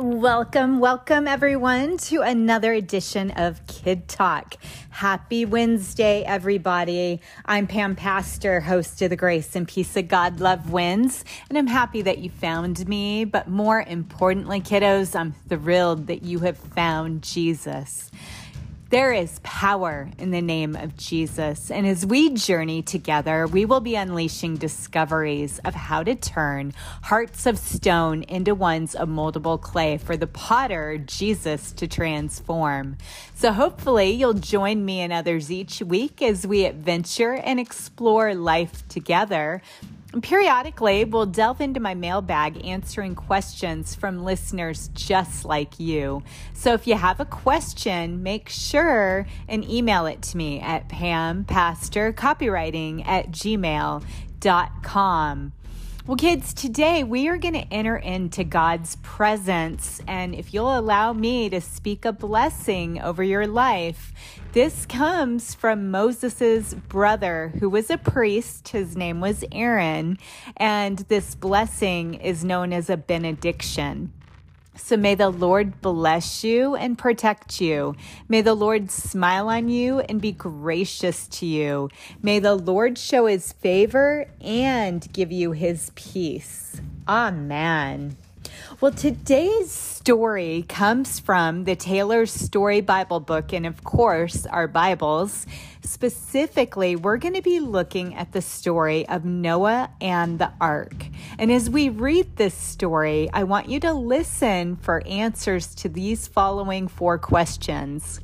Welcome, welcome everyone to another edition of Kid Talk. Happy Wednesday, everybody. I'm Pam Pastor, host of the Grace and Peace of God Love Wins, and I'm happy that you found me. But more importantly, kiddos, I'm thrilled that you have found Jesus. There is power in the name of Jesus. And as we journey together, we will be unleashing discoveries of how to turn hearts of stone into ones of moldable clay for the potter, Jesus, to transform. So hopefully you'll join me and others each week as we adventure and explore life together Periodically, we'll delve into my mailbag answering questions from listeners just like you. So if you have a question, make sure and email it to me at pampastorcopywriting at gmail.com. Well, kids, today we are going to enter into God's presence. And if you'll allow me to speak a blessing over your life, this comes from Moses's brother, who was a priest. His name was Aaron. And this blessing is known as a benediction. So may the Lord bless you and protect you. May the Lord smile on you and be gracious to you. May the Lord show his favor and give you his peace. Amen. Well, today's story comes from the Taylor's Story Bible book, and of course, our Bibles. Specifically, we're going to be looking at the story of Noah and the ark. And as we read this story, I want you to listen for answers to these following four questions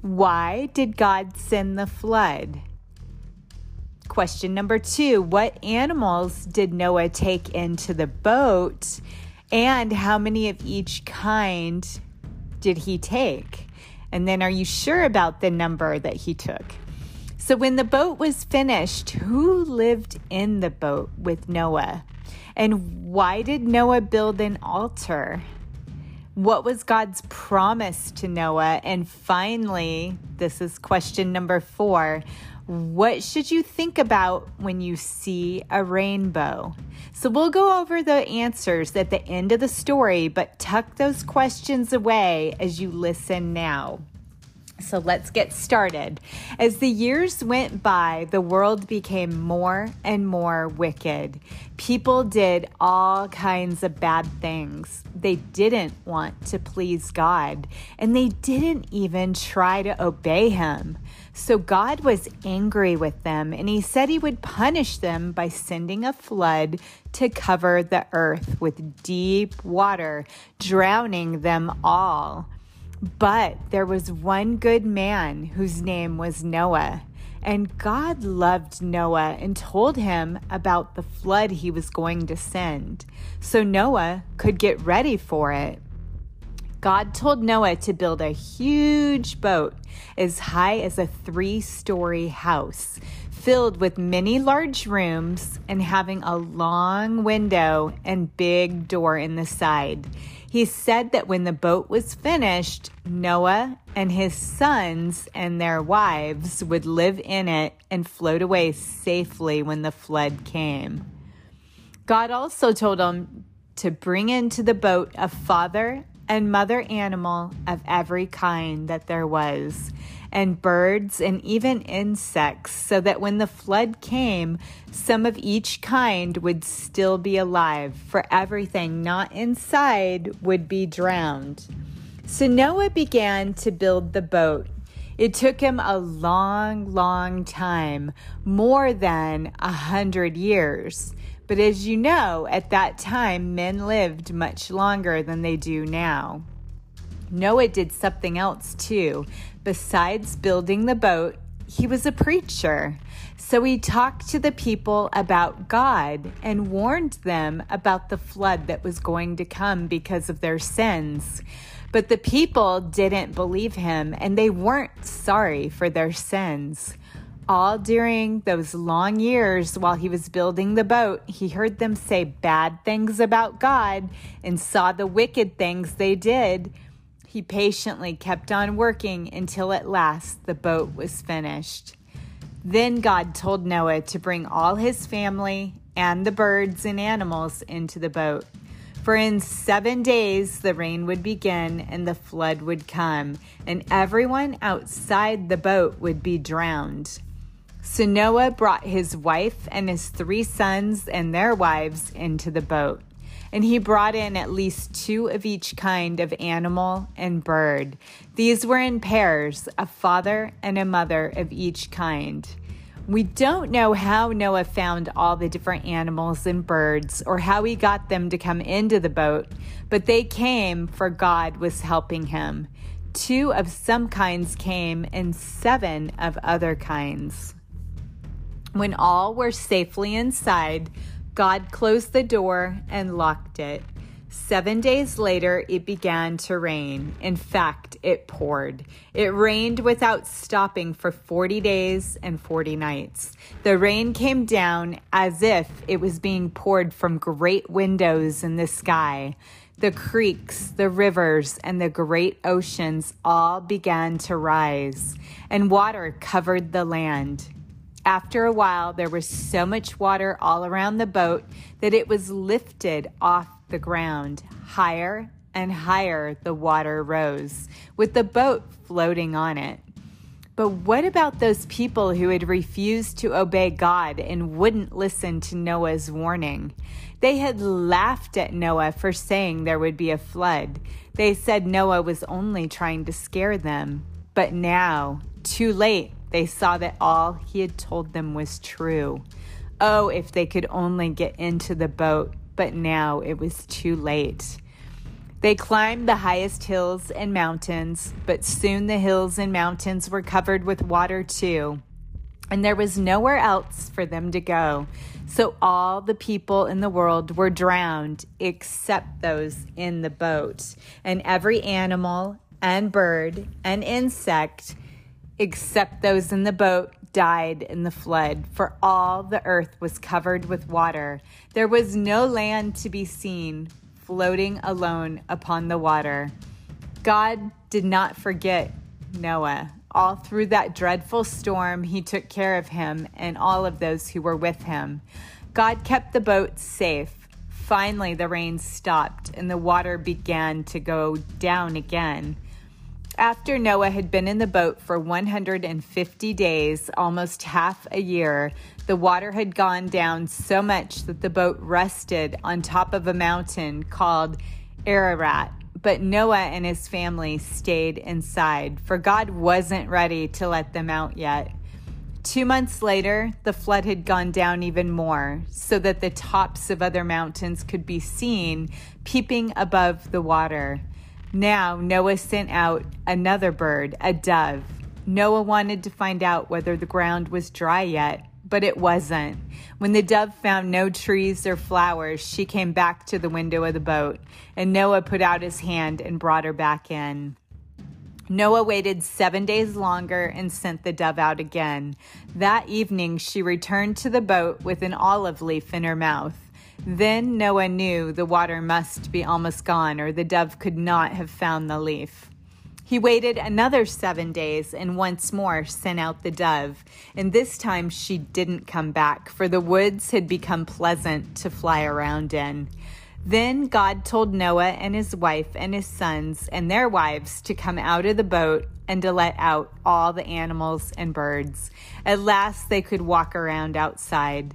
Why did God send the flood? Question number two What animals did Noah take into the boat? And how many of each kind did he take? And then are you sure about the number that he took? So when the boat was finished, who lived in the boat with Noah? And why did Noah build an altar? What was God's promise to Noah? And finally, this is question number four what should you think about when you see a rainbow? So we'll go over the answers at the end of the story, but tuck those questions away as you listen now. So let's get started. As the years went by, the world became more and more wicked. People did all kinds of bad things. They didn't want to please God, and they didn't even try to obey Him. So God was angry with them, and he said he would punish them by sending a flood to cover the earth with deep water, drowning them all. But there was one good man whose name was Noah. And God loved Noah and told him about the flood he was going to send. So Noah could get ready for it. God told Noah to build a huge boat as high as a three story house, filled with many large rooms and having a long window and big door in the side. He said that when the boat was finished, Noah and his sons and their wives would live in it and float away safely when the flood came. God also told him to bring into the boat a father and mother animal of every kind that there was, and birds and even insects, so that when the flood came, some of each kind would still be alive, for everything not inside would be drowned. So Noah began to build the boat. It took him a long, long time, more than a hundred years. But as you know, at that time, men lived much longer than they do now. Noah did something else too. Besides building the boat, he was a preacher. So he talked to the people about God and warned them about the flood that was going to come because of their sins. But the people didn't believe him and they weren't sorry for their sins. All during those long years while he was building the boat, he heard them say bad things about God and saw the wicked things they did. He patiently kept on working until at last the boat was finished. Then God told Noah to bring all his family and the birds and animals into the boat. For in seven days the rain would begin and the flood would come, and everyone outside the boat would be drowned. So Noah brought his wife and his three sons and their wives into the boat. And he brought in at least two of each kind of animal and bird. These were in pairs, a father and a mother of each kind. We don't know how Noah found all the different animals and birds or how he got them to come into the boat, but they came for God was helping him. Two of some kinds came and seven of other kinds. When all were safely inside, God closed the door and locked it. Seven days later, it began to rain. In fact, it poured. It rained without stopping for 40 days and 40 nights. The rain came down as if it was being poured from great windows in the sky. The creeks, the rivers, and the great oceans all began to rise, and water covered the land. After a while, there was so much water all around the boat that it was lifted off the ground. Higher and higher the water rose, with the boat floating on it. But what about those people who had refused to obey God and wouldn't listen to Noah's warning? They had laughed at Noah for saying there would be a flood. They said Noah was only trying to scare them. But now, too late, they saw that all he had told them was true. Oh, if they could only get into the boat but now it was too late. They climbed the highest hills and mountains, but soon the hills and mountains were covered with water too, and there was nowhere else for them to go. So all the people in the world were drowned except those in the boat, and every animal and bird and insect except those in the boat died in the flood, for all the earth was covered with water. There was no land to be seen, floating alone upon the water. God did not forget Noah. All through that dreadful storm, he took care of him and all of those who were with him. God kept the boat safe. Finally, the rain stopped and the water began to go down again. After Noah had been in the boat for 150 days, almost half a year, the water had gone down so much that the boat rested on top of a mountain called Ararat. But Noah and his family stayed inside, for God wasn't ready to let them out yet. Two months later, the flood had gone down even more, so that the tops of other mountains could be seen peeping above the water. Now Noah sent out another bird, a dove. Noah wanted to find out whether the ground was dry yet, but it wasn't. When the dove found no trees or flowers, she came back to the window of the boat, and Noah put out his hand and brought her back in. Noah waited seven days longer and sent the dove out again. That evening, she returned to the boat with an olive leaf in her mouth. Then Noah knew the water must be almost gone, or the dove could not have found the leaf. He waited another seven days and once more sent out the dove. And this time she didn't come back, for the woods had become pleasant to fly around in. Then God told Noah and his wife and his sons and their wives to come out of the boat and to let out all the animals and birds. At last they could walk around outside.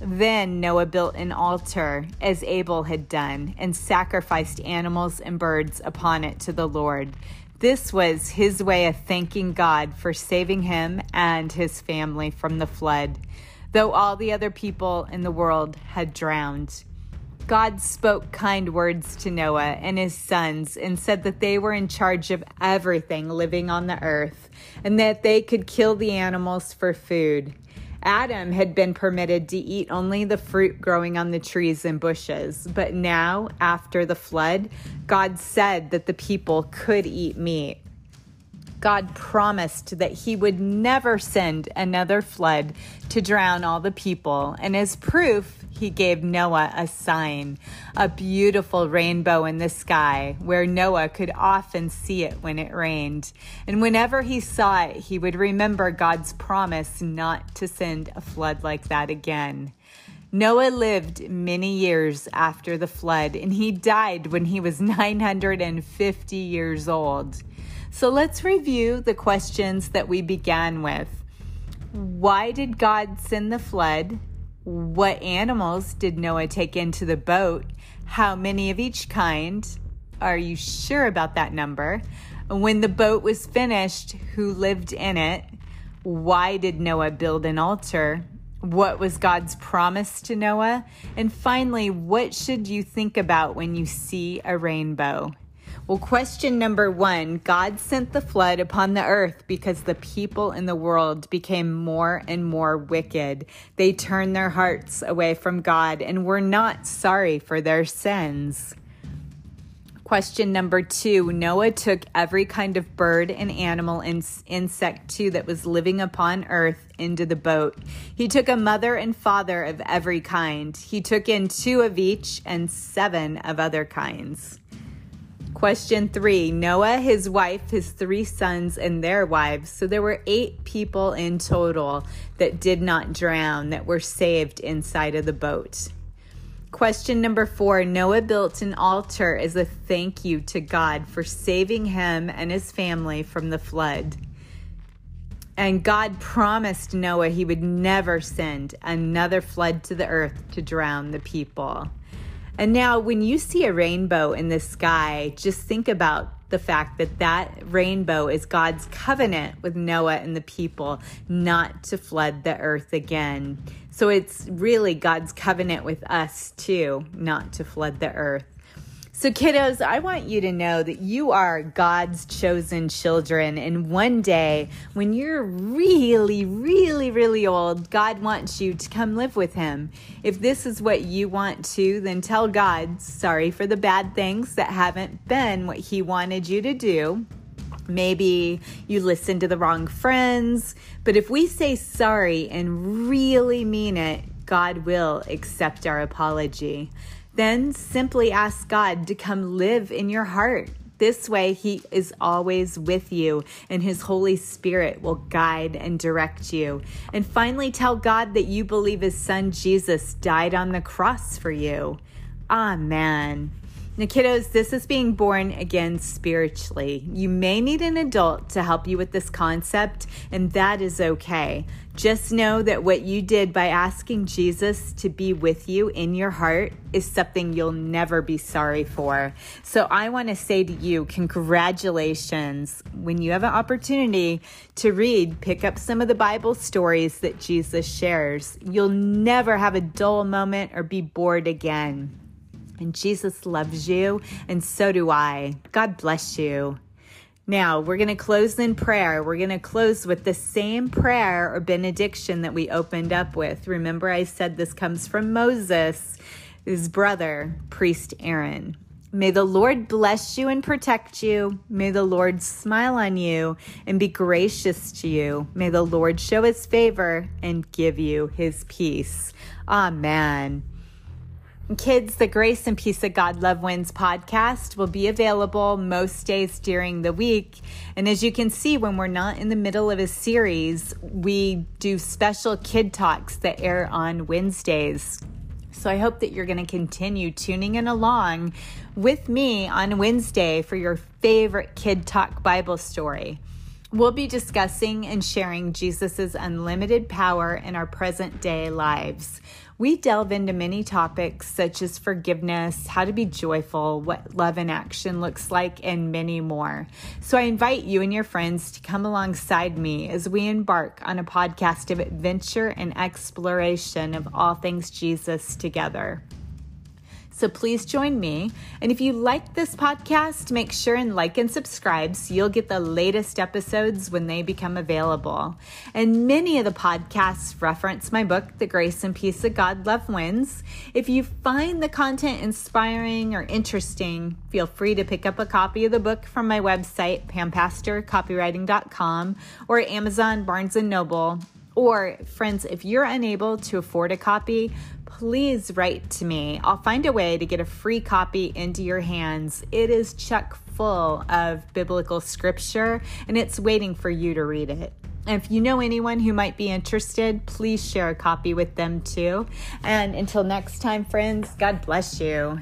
Then Noah built an altar, as Abel had done, and sacrificed animals and birds upon it to the Lord. This was his way of thanking God for saving him and his family from the flood, though all the other people in the world had drowned. God spoke kind words to Noah and his sons and said that they were in charge of everything living on the earth and that they could kill the animals for food. Adam had been permitted to eat only the fruit growing on the trees and bushes, but now, after the flood, God said that the people could eat meat. God promised that he would never send another flood to drown all the people, and as proof, he gave Noah a sign, a beautiful rainbow in the sky, where Noah could often see it when it rained. And whenever he saw it, he would remember God's promise not to send a flood like that again. Noah lived many years after the flood, and he died when he was 950 years old. So let's review the questions that we began with. Why did God send the flood? What animals did Noah take into the boat? How many of each kind? Are you sure about that number? When the boat was finished, who lived in it? Why did Noah build an altar? What was God's promise to Noah? And finally, what should you think about when you see a rainbow? Well, question number one God sent the flood upon the earth because the people in the world became more and more wicked. They turned their hearts away from God and were not sorry for their sins. Question number two Noah took every kind of bird and animal and insect too that was living upon earth into the boat. He took a mother and father of every kind. He took in two of each and seven of other kinds. Question three Noah, his wife, his three sons, and their wives. So there were eight people in total that did not drown, that were saved inside of the boat. Question number four Noah built an altar as a thank you to God for saving him and his family from the flood. And God promised Noah he would never send another flood to the earth to drown the people. And now, when you see a rainbow in the sky, just think about the fact that that rainbow is God's covenant with Noah and the people not to flood the earth again. So it's really God's covenant with us too, not to flood the earth. So, kiddos, I want you to know that you are God's chosen children. And one day, when you're really, really, really old, God wants you to come live with Him. If this is what you want to, then tell God, sorry for the bad things that haven't been what He wanted you to do. Maybe you listened to the wrong friends. But if we say sorry and really mean it, God will accept our apology. Then simply ask God to come live in your heart. This way, He is always with you, and His Holy Spirit will guide and direct you. And finally, tell God that you believe His Son Jesus died on the cross for you. Amen. Now, kiddos, this is being born again spiritually. You may need an adult to help you with this concept, and that is okay. Just know that what you did by asking Jesus to be with you in your heart is something you'll never be sorry for. So I want to say to you, congratulations. When you have an opportunity to read, pick up some of the Bible stories that Jesus shares. You'll never have a dull moment or be bored again. And Jesus loves you, and so do I. God bless you. Now, we're going to close in prayer. We're going to close with the same prayer or benediction that we opened up with. Remember, I said this comes from Moses, his brother, priest Aaron. May the Lord bless you and protect you. May the Lord smile on you and be gracious to you. May the Lord show his favor and give you his peace. Amen. Kids, the Grace and Peace of God Love Wins podcast will be available most days during the week. And as you can see, when we're not in the middle of a series, we do special kid talks that air on Wednesdays. So I hope that you're going to continue tuning in along with me on Wednesday for your favorite Kid Talk Bible story. We'll be discussing and sharing Jesus' unlimited power in our present day lives. We delve into many topics such as forgiveness, how to be joyful, what love in action looks like, and many more. So I invite you and your friends to come alongside me as we embark on a podcast of adventure and exploration of all things Jesus together. So please join me. And if you like this podcast, make sure and like and subscribe so you'll get the latest episodes when they become available. And many of the podcasts reference my book, The Grace and Peace of God Love Wins. If you find the content inspiring or interesting, feel free to pick up a copy of the book from my website, pampastorcopywriting.com or Amazon, Barnes & Noble, or, friends, if you're unable to afford a copy, please write to me. I'll find a way to get a free copy into your hands. It is chock full of biblical scripture and it's waiting for you to read it. if you know anyone who might be interested, please share a copy with them too. And until next time, friends, God bless you.